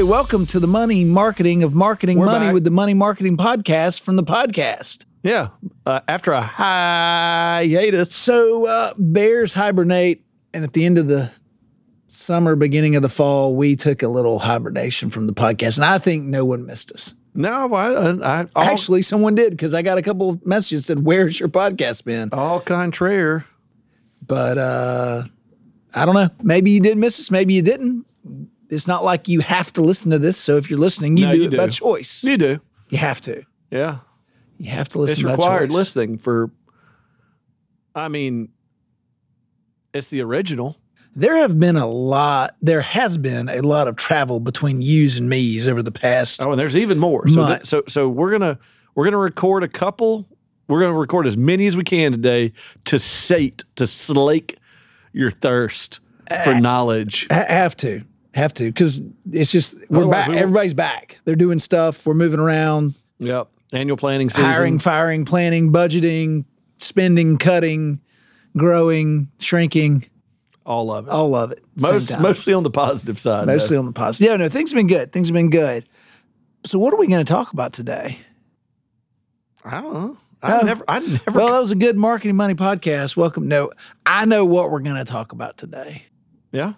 Hey, welcome to the money marketing of marketing We're money back. with the Money Marketing Podcast from the podcast. Yeah. Uh, after a hiatus. So, uh, bears hibernate, and at the end of the summer, beginning of the fall, we took a little hibernation from the podcast, and I think no one missed us. No, I, I, I all, Actually, someone did because I got a couple of messages that said, "Where's your podcast been?" all contraire. But uh, I don't know. Maybe you did miss us. Maybe you didn't. It's not like you have to listen to this. So if you're listening, you No, do you it by choice. You do. You have to. Yeah. You have to listen It's required listening for, I mean, it's the original. There have been a lot. There has been a lot of travel between yous and me's over the past. Oh, and there's even more. So, th- so, so we're gonna we're gonna record a couple. We're gonna record as many as we can today to sate to slake your thirst for knowledge. Ha- have to, have to, because it's just we're Otherwise back. we Everybody's back. They're doing stuff. We're moving around, Yep. Annual planning season. hiring, firing, planning, budgeting, spending, cutting, growing, shrinking, all of it. all of it. at the same Most mostly on the positive side. though. mostly on the positive. Yeah, no, things have been good. Things have been good. So, what are we going to talk about today? I don't know. I Oh. never. I never. Well, that was a good marketing money podcast. Welcome. No, I know what we're going to talk about today. yeah.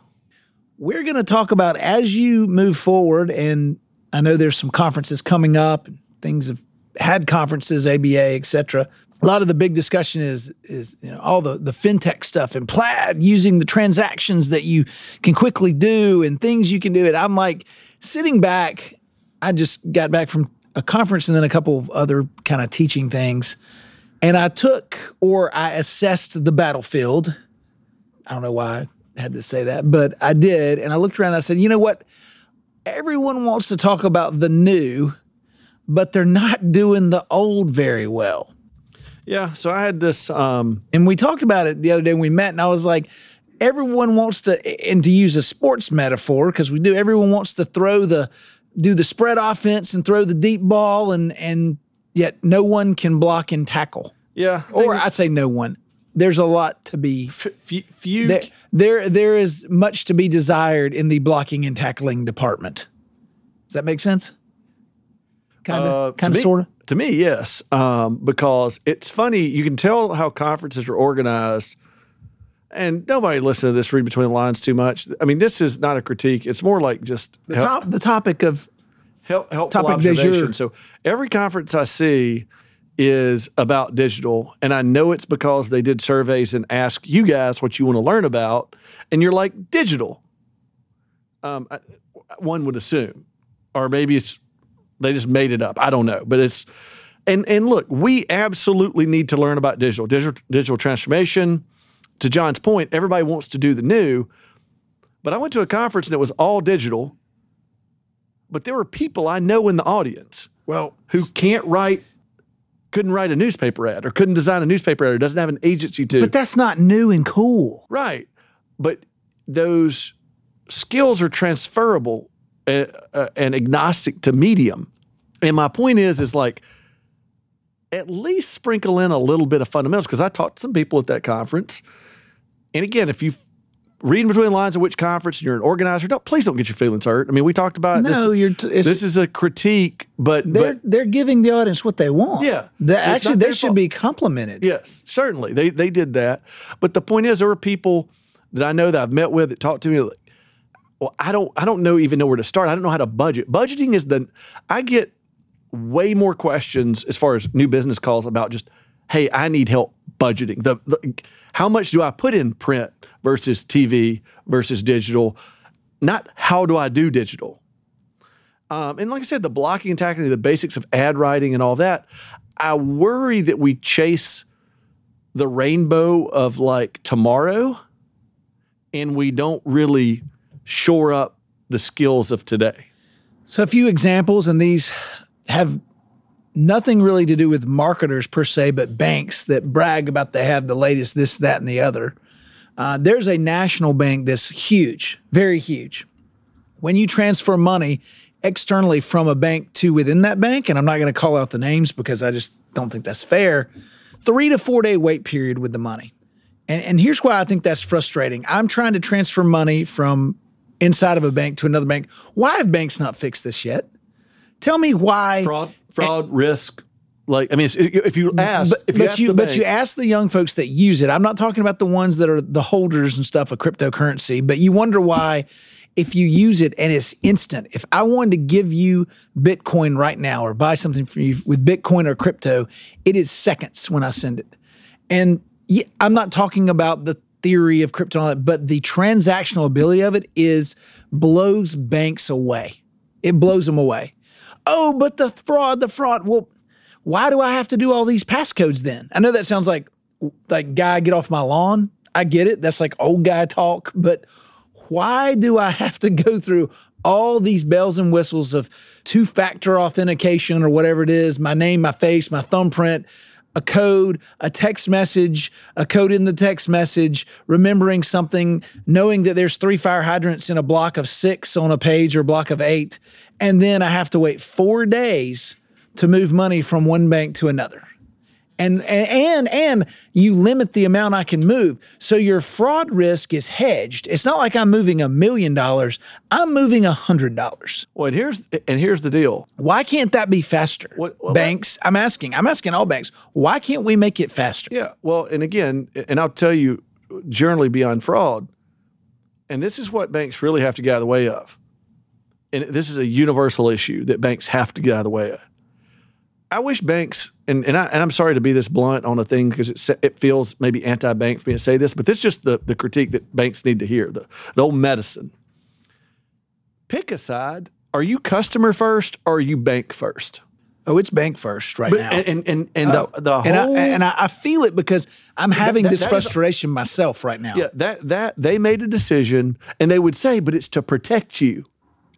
We're going to talk about as you move forward, and I know there's some conferences coming up, things have had conferences, ABA, et cetera. A lot of the big discussion is is you know all the the fintech stuff and Plaid using the transactions that you can quickly do and things you can do. It. I'm like sitting back. I just got back from a conference and then a couple of other kind of teaching things, and I took or I assessed the battlefield. I don't know why had to say that, but I did. And I looked around and I said, you know what? Everyone wants to talk about the new, but they're not doing the old very well. Yeah. So I had this. Um, And we talked about it the other day when we met, and I was like, everyone wants to, and to use a sports metaphor, because we do, everyone wants to throw the, do the spread offense and throw the deep ball, and, and yet no one can block and tackle. yeah. Or I say no one. There's a lot to be f- few. there, there there is much to be desired in the blocking and tackling department. Does that make sense? Kind uh, of, to kind of, me- sort of. To me, yes. Um, because it's funny. You can tell how conferences are organized. And nobody listen to this read between the lines too much. I mean, this is not a critique. It's more like just The help, top, the topic of help, helpful topic observation. So every conference I see is about digital, and I know it's because they did surveys and ask you guys what you want to learn about, and you're like digital. Um, I- one would assume, or maybe it's they just made it up. I don't know, but it's and and look, we absolutely need to learn about digital, digital, digital transformation. To John's point, everybody wants to do the new, but I went to a conference and it was all digital. But there were people I know in the audience well, who can't write, couldn't write a newspaper ad, or couldn't design a newspaper ad, or doesn't have an agency to. but that's not new and cool. Right. But those skills are transferable uh, uh, and agnostic to medium. And my point is, is like, at least sprinkle in a little bit of fundamentals because I talked to some people at that conference. And again, if you read between the lines of which conference and you're an organizer, don't please don't get your feelings hurt. I mean, we talked about No, this. you're. T- This is a critique, but they're but they're giving the audience what they want. Yeah. The- actually, they should fault. be complimented. Yes, certainly. They they did that. But the point is there were people that I know that I've met with that talked to me like, well, I don't I don't know even know where to start. I don't know how to budget. Budgeting is the I get way more questions as far as new business calls about just, hey, I need help budgeting. The, the how much do I put in print versus TV versus digital? Not how do I do digital. Um, and like I said, the blocking and tackling, the basics of ad writing and all that. I worry that we chase the rainbow of like tomorrow and we don't really shore up the skills of today. So a few examples, and these have nothing really to do with marketers per se, but banks that brag about they have the latest this, that, and the other. Uh, there's a national bank that's huge, very huge. When you transfer money externally from a bank to within that bank, and I'm not going to call out the names because I just don't think that's fair, three to four day wait period with the money. And, and here's why I think that's frustrating. I'm trying to transfer money from inside of a bank to another bank. Why have banks not fixed this yet? Tell me why Fraud, fraud, risk. Like I mean, if you ask, but, if you but ask you the but you ask the young folks that use it. I'm not talking about the ones that are the holders and stuff of cryptocurrency, but you wonder why if you use it and it's instant. If I wanted to give you Bitcoin right now or buy something from you with Bitcoin or crypto, it is seconds when I send it. And yeah, I'm not talking about the theory of crypto, and all that, but the transactional ability of it is blows banks away. It blows them away. Oh, but the fraud, the fraud. Well, why do I have to do all these passcodes then? I know that sounds like like guy get off my lawn. I get it. That's like old guy talk, but why do I have to go through all these bells and whistles of two factor authentication or whatever it is, my name, my face, my thumbprint, a code, a text message, a code in the text message, remembering something, knowing that there's three fire hydrants in a block of 6 on a page or block of 8, and then I have to wait 4 days to move money from one bank to another and and and you limit the amount I can move. So your fraud risk is hedged. It's not like I'm moving a million dollars. I'm moving a hundred dollars. well, and here's and here's the deal. Why can't that be faster? What- what- banks? I'm asking. I'm asking all banks. Why can't we make it faster? Yeah. Well, and again, and I'll tell you, generally beyond fraud, and this is what banks really have to get out of the way of. And this is a universal issue that banks have to get out of the way of. I wish banks, and, and, I, and I'm sorry to be this blunt on a thing because it, it feels maybe anti bank for me to say this, but this is just the, the critique that banks need to hear the, the old medicine. Pick a side. Are you customer first or are you bank first? Oh, it's bank first right But, now. and and, and, the, uh, the whole and I, and I, I feel it because I'm having that- this that is- frustration myself right now. Yeah, that that they made a decision, and they would say, but it's to protect you.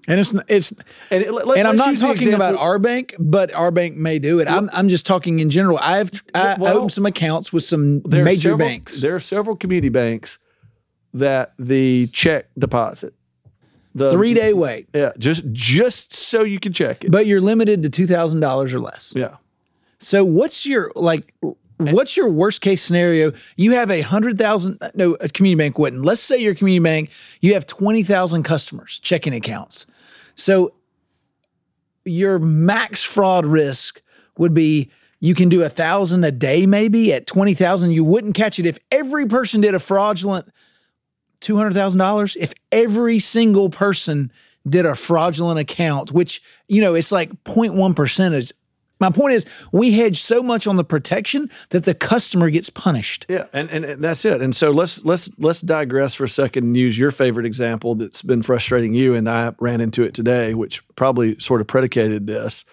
And it's it's And, it, let, and I'm not talking about our bank, but our bank may do it. I'm, I'm just talking in general. I've I Well, opened some accounts with some major several- banks. There are several community banks that the check deposit, the Three day wait, yeah, just just so you can check it. but you're limited to two thousand dollars or less. yeah, So what's your like? What's your worst case scenario? You have a hundred thousand. No, a community bank wouldn't. Let's say your community bank, you have twenty thousand customers, checking accounts. So your max fraud risk would be you can do a thousand a day, maybe at twenty thousand. You wouldn't catch it if every person did a fraudulent two hundred thousand dollars. If every single person did a fraudulent account, which you know it's like 0.1 percentage. My point is, we hedge so much on the protection that the customer gets punished. yeah, and, and and that's it. And so let's let's let's digress for a second and use your favorite example that's been frustrating you, and I ran into it today, which probably sort of predicated this.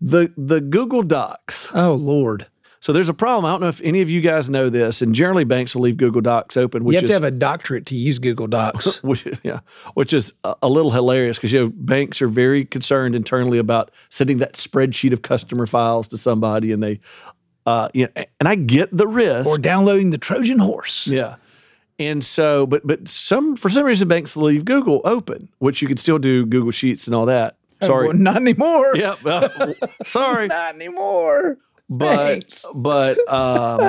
The the Google Docs. Oh Lord! So there's a problem. I don't know if any of you guys know this, and generally banks will leave Google Docs open, which You have is to have a doctorate to use Google Docs. which, yeah, which is a, a little hilarious because you know banks are very concerned internally about sending that spreadsheet of customer files to somebody, and they, uh, you know, and I get the risk, or downloading the Trojan horse. yeah, and so, but but some for some reason banks leave Google open, which you can still do Google Sheets and all that. Sorry, Well, not anymore. yep, uh, sorry, Not anymore. But Thanks. but um,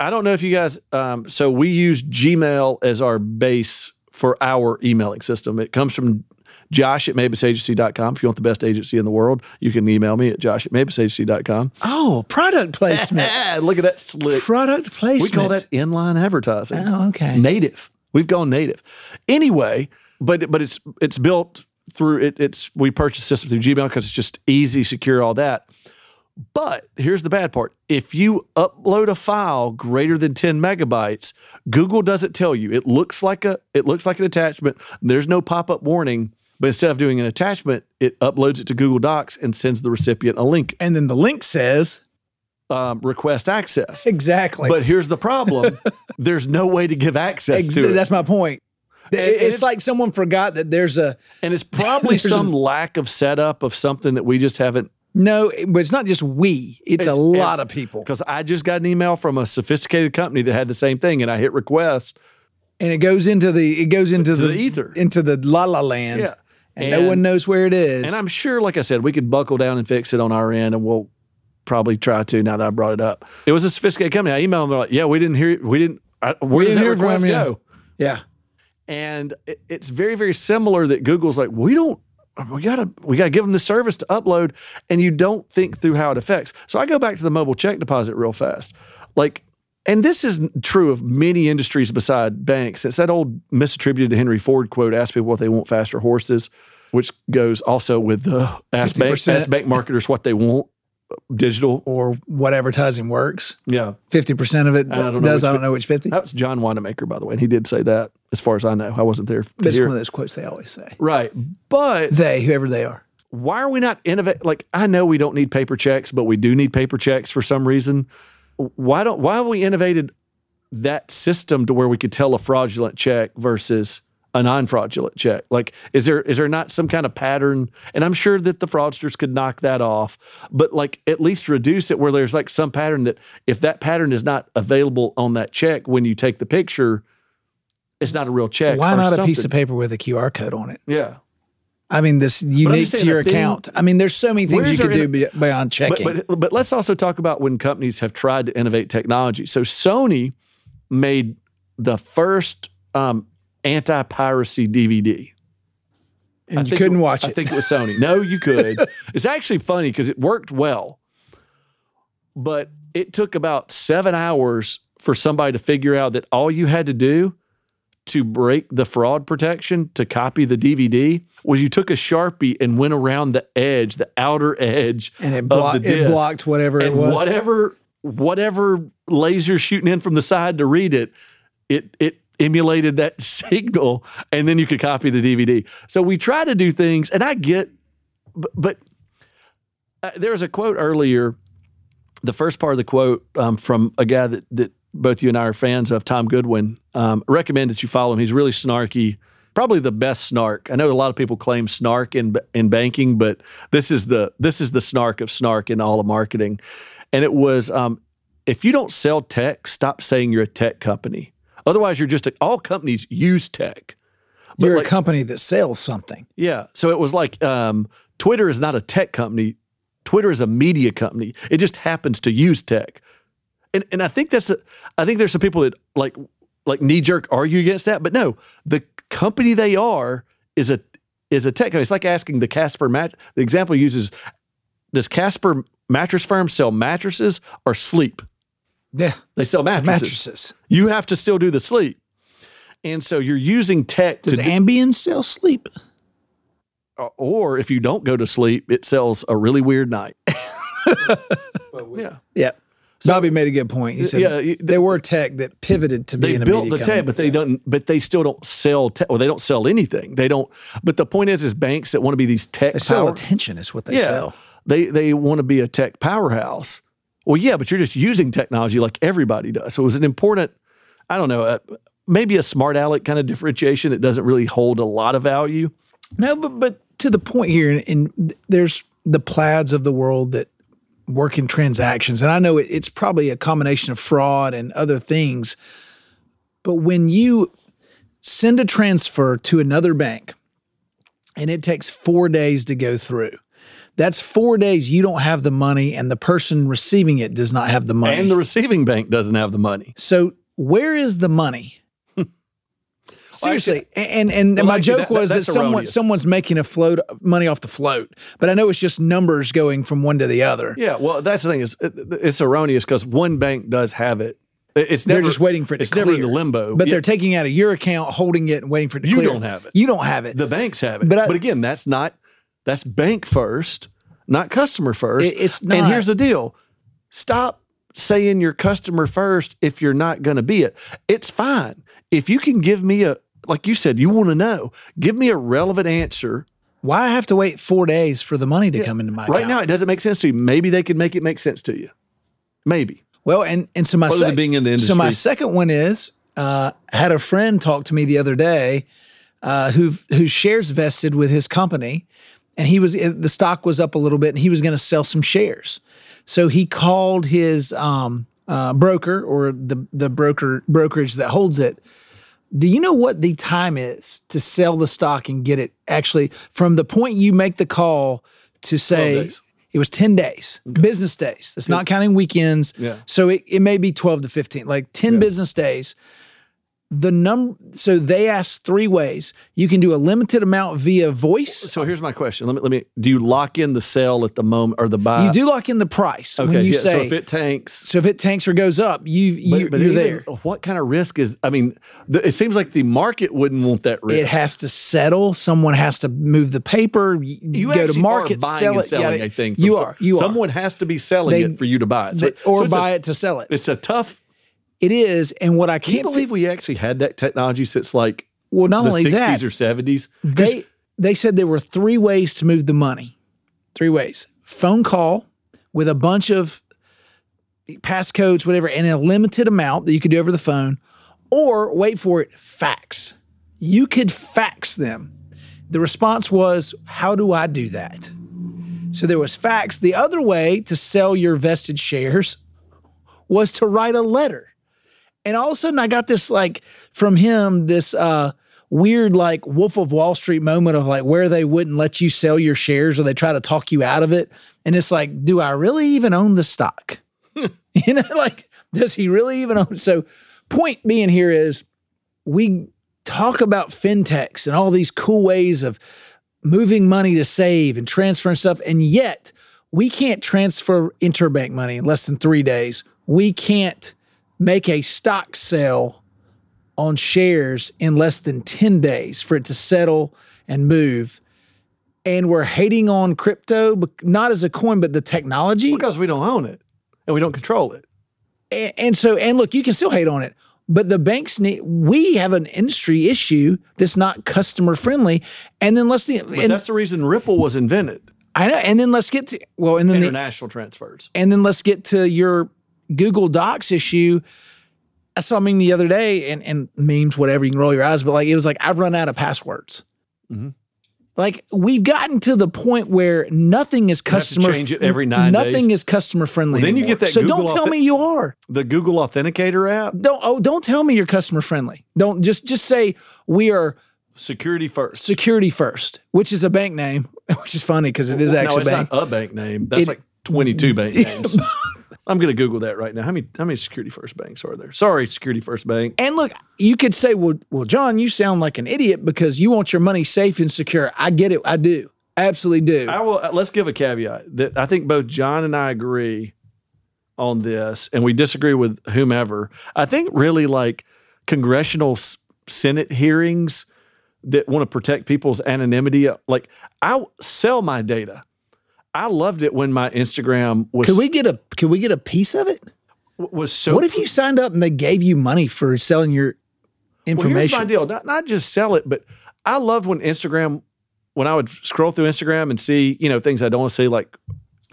I don't know if you guys. Um, so we use Gmail as our base for our emailing system. It comes from Josh at mabusagency.com. If you want the best agency in the world, you can email me at josh at mabusagency.com. Oh, product placement. Look at that slick. product placement. We call that inline advertising. Oh, okay. Native. We've gone native. Anyway, but but it's it's built through it, it's we purchase system through Gmail because it's just easy, secure, all that. But here's the bad part. If you upload a file greater than 10 megabytes, Google doesn't tell you. It looks like a it looks like an attachment. There's no pop-up warning, but instead of doing an attachment, it uploads it to Google Docs and sends the recipient a link. And then the link says Um, request access. exactly. But here's the problem: there's no way to give access Ex- to it. that's my point. It- it's, like someone forgot that there's a and it's probably some lack of setup of something that we just haven't no, but it's not just we. It's, a It's- lot of people, because I just got an email from a sophisticated company that had the same thing, and I hit request. and it goes into the it goes into the, the ether. into the la la land. Yeah. and, no one knows where it is. And I'm sure, like I said, we could buckle down and fix it on our end, and we'll probably try to. Now that I brought it up, it was a sophisticated company. I emailed them they're like, "Yeah, we didn't hear. We didn't. I, where does didn't that hear from request them, yeah. go?" yeah, And it, it's very, very similar. That Google's like, we don't. We gotta, we gotta give them the service to upload, and you don't think through how it affects. So I go back to the mobile check deposit real fast, like. And this is true of many industries beside banks. It's that old misattributed to Henry Ford quote: "Ask people what they want, faster horses," which goes also with the ask bank, ask bank marketers what they want, digital. or what advertising works. Yeah, Fifty percent of it I don't know does. which I don't know which fifty. that was John Wanamaker, by the way, and he did say that. As far as I know, I wasn't there. To it's one of those quotes they always say. Right, but They, whoever they are. why are we not innovate? Like I know we don't need paper checks, but we do need paper checks for some reason. Why don't? Why have we innovated that system to where we could tell a fraudulent check versus a non-fraudulent check? Like, is there is there not some kind of pattern? And I'm sure that the fraudsters could knock that off, but like at least reduce it where there's like some pattern that if that pattern is not available on that check when you take the picture, it's not a real check. Why or not a piece of paper with a QR code on it? Yeah. I mean, this unique to your thing- account. I mean, there's so many things you could do be- beyond checking. But, but but let's also talk about when companies have tried to innovate technology. So Sony made the first um, anti-piracy DVD. and I you couldn't watch it. I think it was Sony. No, you could. it's actually funny because it worked well, but it took about seven hours for somebody to figure out that all you had to do to break the fraud protection to copy the DVD was you took a sharpie and went around the edge, the outer edge, and it, blo- it blocked whatever it was. whatever whatever laser shooting in from the side to read it, it it emulated that signal, and then you could copy the DVD. So we try to do things, and I get, but, but uh, there was a quote earlier. The first part of the quote um, from a guy that that both you and I are fans of, Tom Goodwin. Um, recommend that you follow him. He's really snarky. Probably the best snark. I know a lot of people claim snark in in banking, but this is the this is the snark of snark in all of marketing. And it was um, if you don't sell tech, stop saying you're a tech company. Otherwise, you're just a, all companies use tech. But You're like- a company that sells something. Yeah. So it was like um, Twitter is not a tech company. Twitter is a media company. It just happens to use tech. And and I think that's a, I think there's some people that like like knee jerk argue against that, but no, the company they are is a is a tech company. It's like asking the Casper mat. The example he uses does Casper mattress firm sell mattresses or sleep? Yeah, They sell mattresses. mattresses. You have to still do the sleep. And so you're using tech Does to do- Ambien still sleep? Uh, or if you don't go to sleep, it sells a really weird night. yeah. Yeah. Bobby made a good point. He said Yeah, you- they were tech that pivoted to They being a built the company. tech, but they don't. But they still don't sell tech. Well, they don't sell anything. They don't. But the point is, is banks that want to be these tech They sell power- attention is what they yeah, sell. they they want to be a tech powerhouse. Well, yeah, but you're just using technology like everybody does. So it was an important. I don't know. Uh, maybe a smart aleck kind of differentiation that doesn't really hold a lot of value. No, but but to the point here, and, there's the plaids of the world that work in transactions, and I know it, it's probably a combination of fraud and other things. But when you send a transfer to another bank, and it takes four days to go through, that's four days you don't have the money, and the person receiving it does not have the money. And the receiving bank doesn't have the money. So where is the money? Seriously, and and, Well, my joke that- was that, someone erroneous. someone's making a float money off the float, but I know it's just numbers going from one to the other. Yeah, well, that's the thing is it- it's erroneous because one bank does have it. It- It's They're just waiting for it to It's clear. never in the limbo. but Yeah, they're taking out of your account, holding it, and waiting for it to You clear. don't have it. You don't have it. the banks have it. But But, again, that's not that's bank first, not customer first. It- it's And here's the deal: stop saying you're customer first if you're not going to be it. It's fine if you can give me a like you said you want to know. Give me a relevant answer. Why I have to wait four days for the money to come into my Right account? now, it doesn't make sense to you. Maybe they could make it make sense to you. Maybe. Well, and and so my Other being in the So my second one is uh, had a friend talk to me the other day uh, who whose shares vested with his company, and he was the stock was up a little bit, and he was going to sell some shares. So he called his um, uh, broker or the the broker brokerage that holds it. Do you know what the time is to sell the stock and get it actually from the point you make the call to say it was 10 days, business days. That's not counting weekends. Yeah. So it, it may be 12 to 15, like 10 business days. The number, so they asked three ways. You can do a limited amount via voice. So here's my question. Let me let me. Do you lock in the sell at the moment or the buy? You do lock in the price Okay. when you yeah, say, so if it tanks, so if it tanks or goes up, you, you even- there. What kind of risk is? I mean, the, it seems like the market wouldn't want that risk. It has to settle. Someone has to move the paper. You, You go to market, are buying sell it. selling yeah, a thing. You are. You Someone has to be selling They- it for you to buy it. So, are. Or so buy a, it to sell it. It's a tough. It is. And what I Can you can't believe we actually had that technology since like well, not the only 60s that, or 70s. they they said there were three ways to move the money. Three ways: phone call with a bunch of passcodes, whatever, and a limited amount that you could do over the phone, or wait for it, fax. You could fax them. The response was, "How do I do that?" So there was fax. The other way to sell your vested shares was to write a letter. And all of a sudden I got this like from him, this uh weird like Wolf of Wall Street moment of like where they wouldn't let you sell your shares or they try to talk you out of it. And it's like, do I really even own the stock? you know, like, does he really even own? So, point being here is we talk about fintechs and all these cool ways of moving money to save and transferring stuff. And yet we can't transfer interbank money in less than three days. We can't make a stock sale on shares in less than 10 days for it to settle and move. And we're hating on crypto, but not as a coin, but the technology. because we don't own it and we don't control it. And, and so, and look, you can still hate on it, but the banks need, we have an industry issue that's not customer friendly. And then let's, But and that's the reason Ripple was invented. I know, and then let's get to, well, and then the, International transfers. And then let's get to your Google Docs issue. I saw a meme the other day, and, and memes, whatever, you can roll your eyes, but like it was like, I've run out of passwords. Mm-hmm. Like we've gotten to the point where nothing is customer change it every nine Nothing days. is customer friendly. Well, then you get that So Google don't tell auth- me you are. The Google Authenticator app, Don't oh don't tell me you're customer friendly. Don't just just say we are security first. security first, which is a bank name, which is funny because it is no, actually it's a bank. not a bank name. That's It- like 22 bank names. I'm going to Google that right now. How many how many Security First banks are there? Sorry, Security First Bank. And look, you could say, well, well, John, you sound like an idiot because you want your money safe and secure. I get it. I do. Absolutely do. I will. uh, Let's give a caveat that I think both John and I agree on this, and we disagree with whomever. I think really like congressional s- Senate hearings that want to protect people's anonymity. Like I sell my data. I loved it when my Instagram was could we get a could we get a piece of it? was so. What if you signed up and they gave you money for selling your information? Well, here's my deal. Not not just sell it, but I loved when Instagram, when I would scroll through Instagram and see you know things I don't want to see, like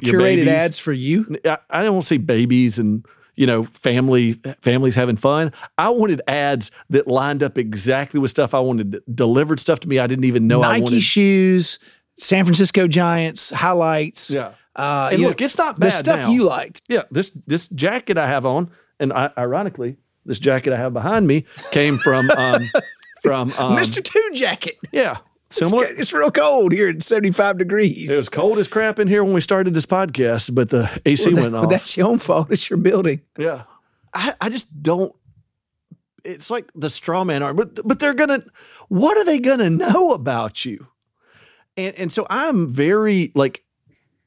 Curated babies. ads for you. I, I don't want to see babies and you know family families having fun. I wanted ads that lined up exactly with stuff I wanted delivered stuff to me I didn't even know I Nike shoes, San Francisco Giants highlights. Yeah. Uh, And look, know, it's not bad. the bad stuff now. you liked. Yeah, this this jacket I have on, and I, ironically, this jacket I have behind me came from um, from um, Mr. Two Jacket. Yeah, It's, similar. it's real cold here at 75 degrees. It was cold as crap in here when we started this podcast, but the AC Well, went that- off. That's your own fault. It's your building. Yeah. I, I just don't. It's like the straw man argument, but but they're gonna. What are they gonna know about you? And and so I'm very like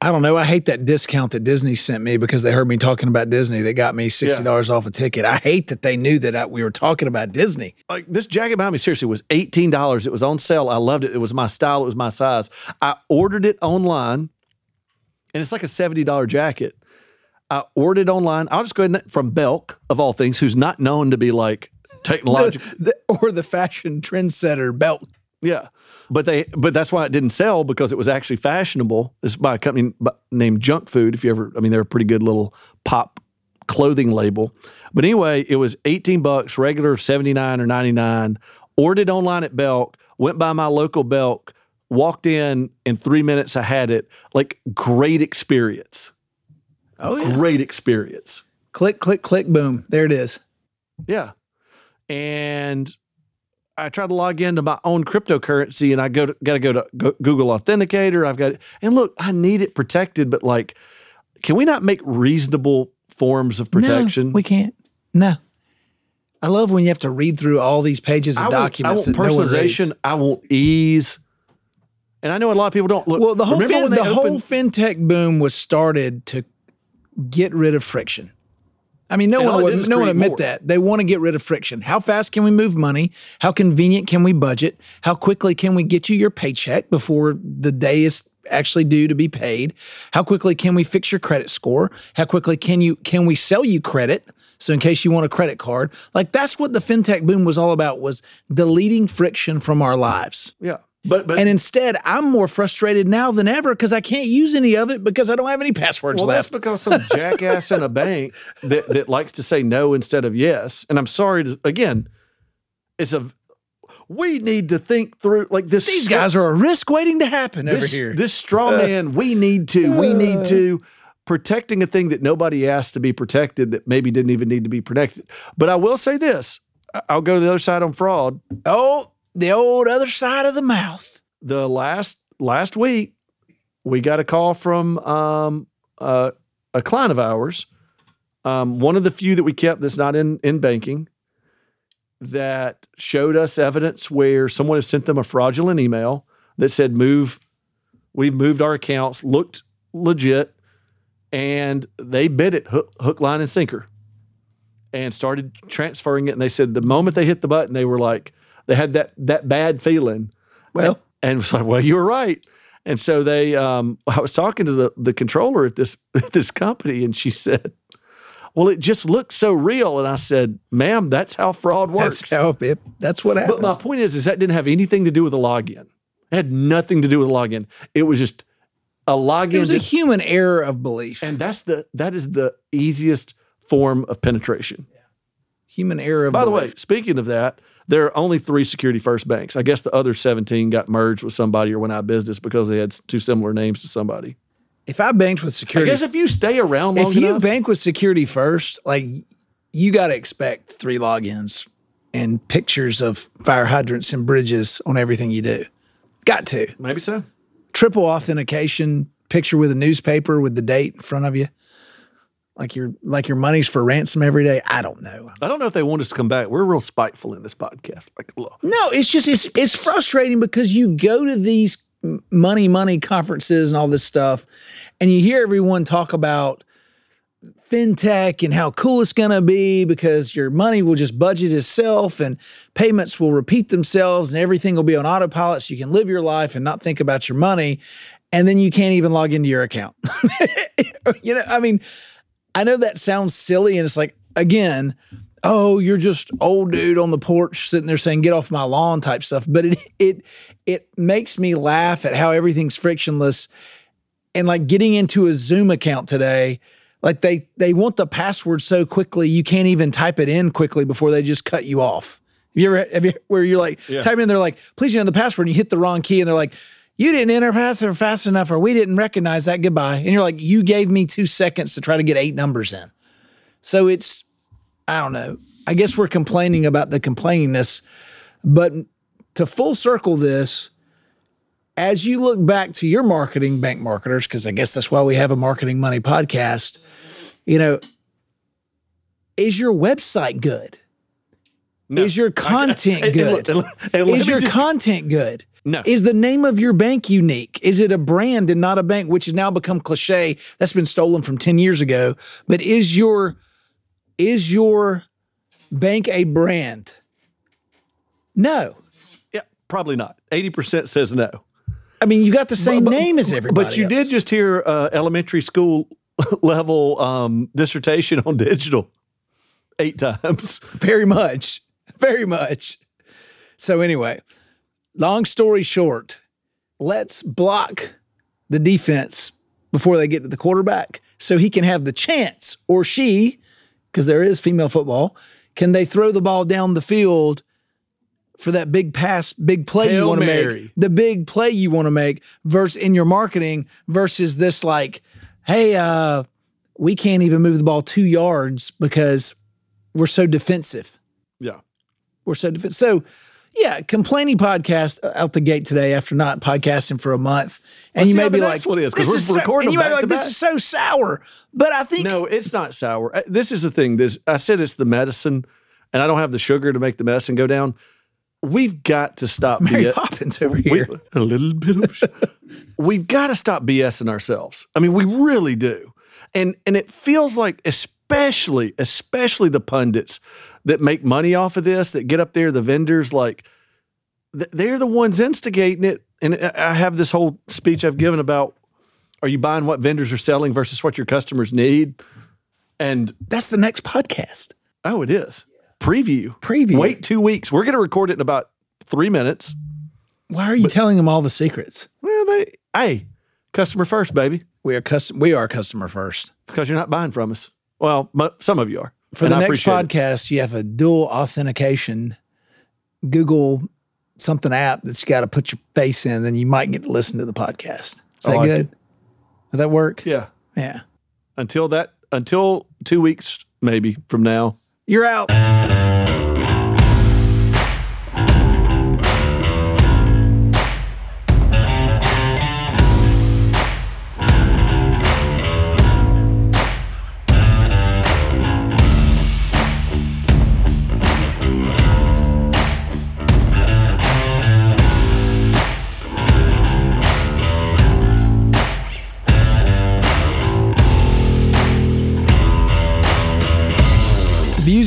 I don't know. I hate that discount that Disney sent me because they heard me talking about Disney. They got me sixty dollars off a ticket. I hate that they knew that I, we were talking about Disney. like this jacket behind me seriously was eighteen dollars. It was on sale. I loved it. It was my style. It was my size. I ordered it online, and it's like a seventy dollar jacket. I ordered it online. I'll just go ahead and from Belk of all things, who's not known to be like technological. The- or the fashion trendsetter Belk. Yeah, but they but that's why it didn't sell because it was actually fashionable. It's by a company named Junk Food. If you ever, I mean, they're a pretty good little pop clothing label. But anyway, it was 18 bucks, regular 79 or 99. Ordered online at Belk, went by my local Belk, walked in in three minutes. I had it. Like great experience. Oh yeah. Great experience. Click, click, click, boom. There it is. Yeah. And I try to log into my own cryptocurrency and I go to, got to go to Google Authenticator. I've got, and look, I need it protected, but like, can we not make reasonable forms of protection? No, we can't. No. I love when you have to read through all these pages of I want, documents. I want no personalization. reads. I want ease. And I know a lot of people don't look. Well, the whole fin- the whole fintech boom was started to get rid of friction. I mean, no And one would no one admit more. that. They want to get rid of friction. How fast can we move money? How convenient can we budget? How quickly can we get you your paycheck before the day is actually due to be paid? How quickly can we fix your credit score? How quickly can you can we sell you credit? So in case you want a credit card, like that's what the fintech boom was all about was deleting friction from our lives. yeah, but but And instead, I'm more frustrated now than ever because I can't use any of it because I don't have any passwords Well, left. that's because some jackass in a bank that, that likes to say no instead of yes. And I'm sorry to again, it's a we need to think through like this. These stra- guys are a risk waiting to happen over this, here. this straw man. We need to. We uh. need to protecting a thing that nobody asked to be protected that maybe didn't even need to be protected. But I will say this: I'll go to the other side on fraud. oh, the old other side of the mouth. the last last week we got a call from um, uh, a client of ours um, one of the few that we kept that's not in in banking that showed us evidence where someone has sent them a fraudulent email that said move we've moved our accounts looked legit and they bid it hook, hook line and sinker and started transferring it and they said the moment they hit the button they were like they had that that bad feeling Well, and it was like, well, you were right. And so they, um, I was talking to the the controller at this at this company, and she said, "Well, it just looks so real." And I said, "Ma'am, that's how fraud works." that's how it, that's what happens. but my point is, is that didn't have anything to do with the login. It had nothing to do with the login. It was just a login, it was a that- human error of belief. and that's the that is the easiest form of penetration. human error of By the way, speaking of that, there are only three Security First banks. I guess the other 17 got merged with somebody or went out of business because they had two similar names to somebody. if I banked with I security, guess if you stay around long if you enough, bank with security first, like you got to expect three logins and pictures of fire hydrants and bridges on everything you do. Got to maybe so. triple authentication picture with a newspaper with the date in front of you. Like your like your money's for ransom every day. I don't know. I don't know if they want us to come back. We're real spiteful in this podcast. Like, look, No, it's just it's it's frustrating because you go to these money money conferences and all this stuff, and you hear everyone talk about fintech and how cool it's going to be because your money will just budget itself and payments will repeat themselves and everything will be on autopilot so you can live your life and not think about your money and then you can't even log into your account. you know, I mean, I know that sounds silly and it's like again, oh, you're just old dude on the porch sitting there saying get off my lawn type stuff, but it it it makes me laugh at how everything's frictionless. And like getting into a Zoom account today, like they they want the password so quickly you can't even type it in quickly before they just cut you off. Have you ever have you where you're like type in, they're like, please you know the password, and you hit the wrong key, and they're like, you didn't enter password fast enough, or we didn't recognize that. Goodbye. And you're like, you gave me two seconds to try to get eight numbers in. So it's, I don't know. I guess we're complaining about the complainingness, but to full circle this, as you look back to your marketing bank marketers, because I guess that's why we have a marketing money podcast, you know, is your website good? Is your content good? look, and look- and let is your content good? No. Is the name of your bank unique? Is it a brand and not a bank, which has now become cliche? That's been stolen from 10 years ago. But is your is your bank a brand? No. yeah, probably not. Eighty percent says no. I mean, you got the same But- name as everybody. But you else. did just hear uh, elementary school level um, dissertation on digital eight times. Very much. Very much. So, anyway, long story short, let's block the defense before they get to the quarterback so he can have the chance or she because there is female football, can they throw the ball down the field for that big pass, big play you want to make, the big play you want to make versus in your marketing versus this like, hey, uh, we can't even move the ball two yards because we're so defensive. Yeah. We're so defensive. So, yeah, complaining podcast out the gate today after not podcasting for a month, and you may be like, what is, 'cause "This we're so-" recording and you might be like, "This to is so sour," but I think No, it's not sour. Uh, This is the thing. This I said it's the medicine, and I don't have the sugar to make the medicine go down. We've got to stop. Mary BS Poppins over we- here. a little bit of. We've got to stop BSing ourselves. I mean, we really do, and and it feels like, especially especially especially the pundits that make money off of this, that get up there, the vendors, like they're the ones instigating it. And I have this whole speech I've given about. Are you buying what vendors are selling versus what your customers need? And That's the next podcast. oh, it is preview. Preview. Wait two weeks. We're going to record it in about three minutes. Why are you telling them all the secrets? Well, they hey, customer first, baby, We are custom. We are customer first. because you're not buying from us. Well, some of you are. For the I next appreciate it. podcast, you have a dual authentication Google something app that's got to put your face in, then you might get to listen to the podcast. Is that like good? Does that work? Yeah. Yeah. Until that, until two weeks maybe from now. You're out.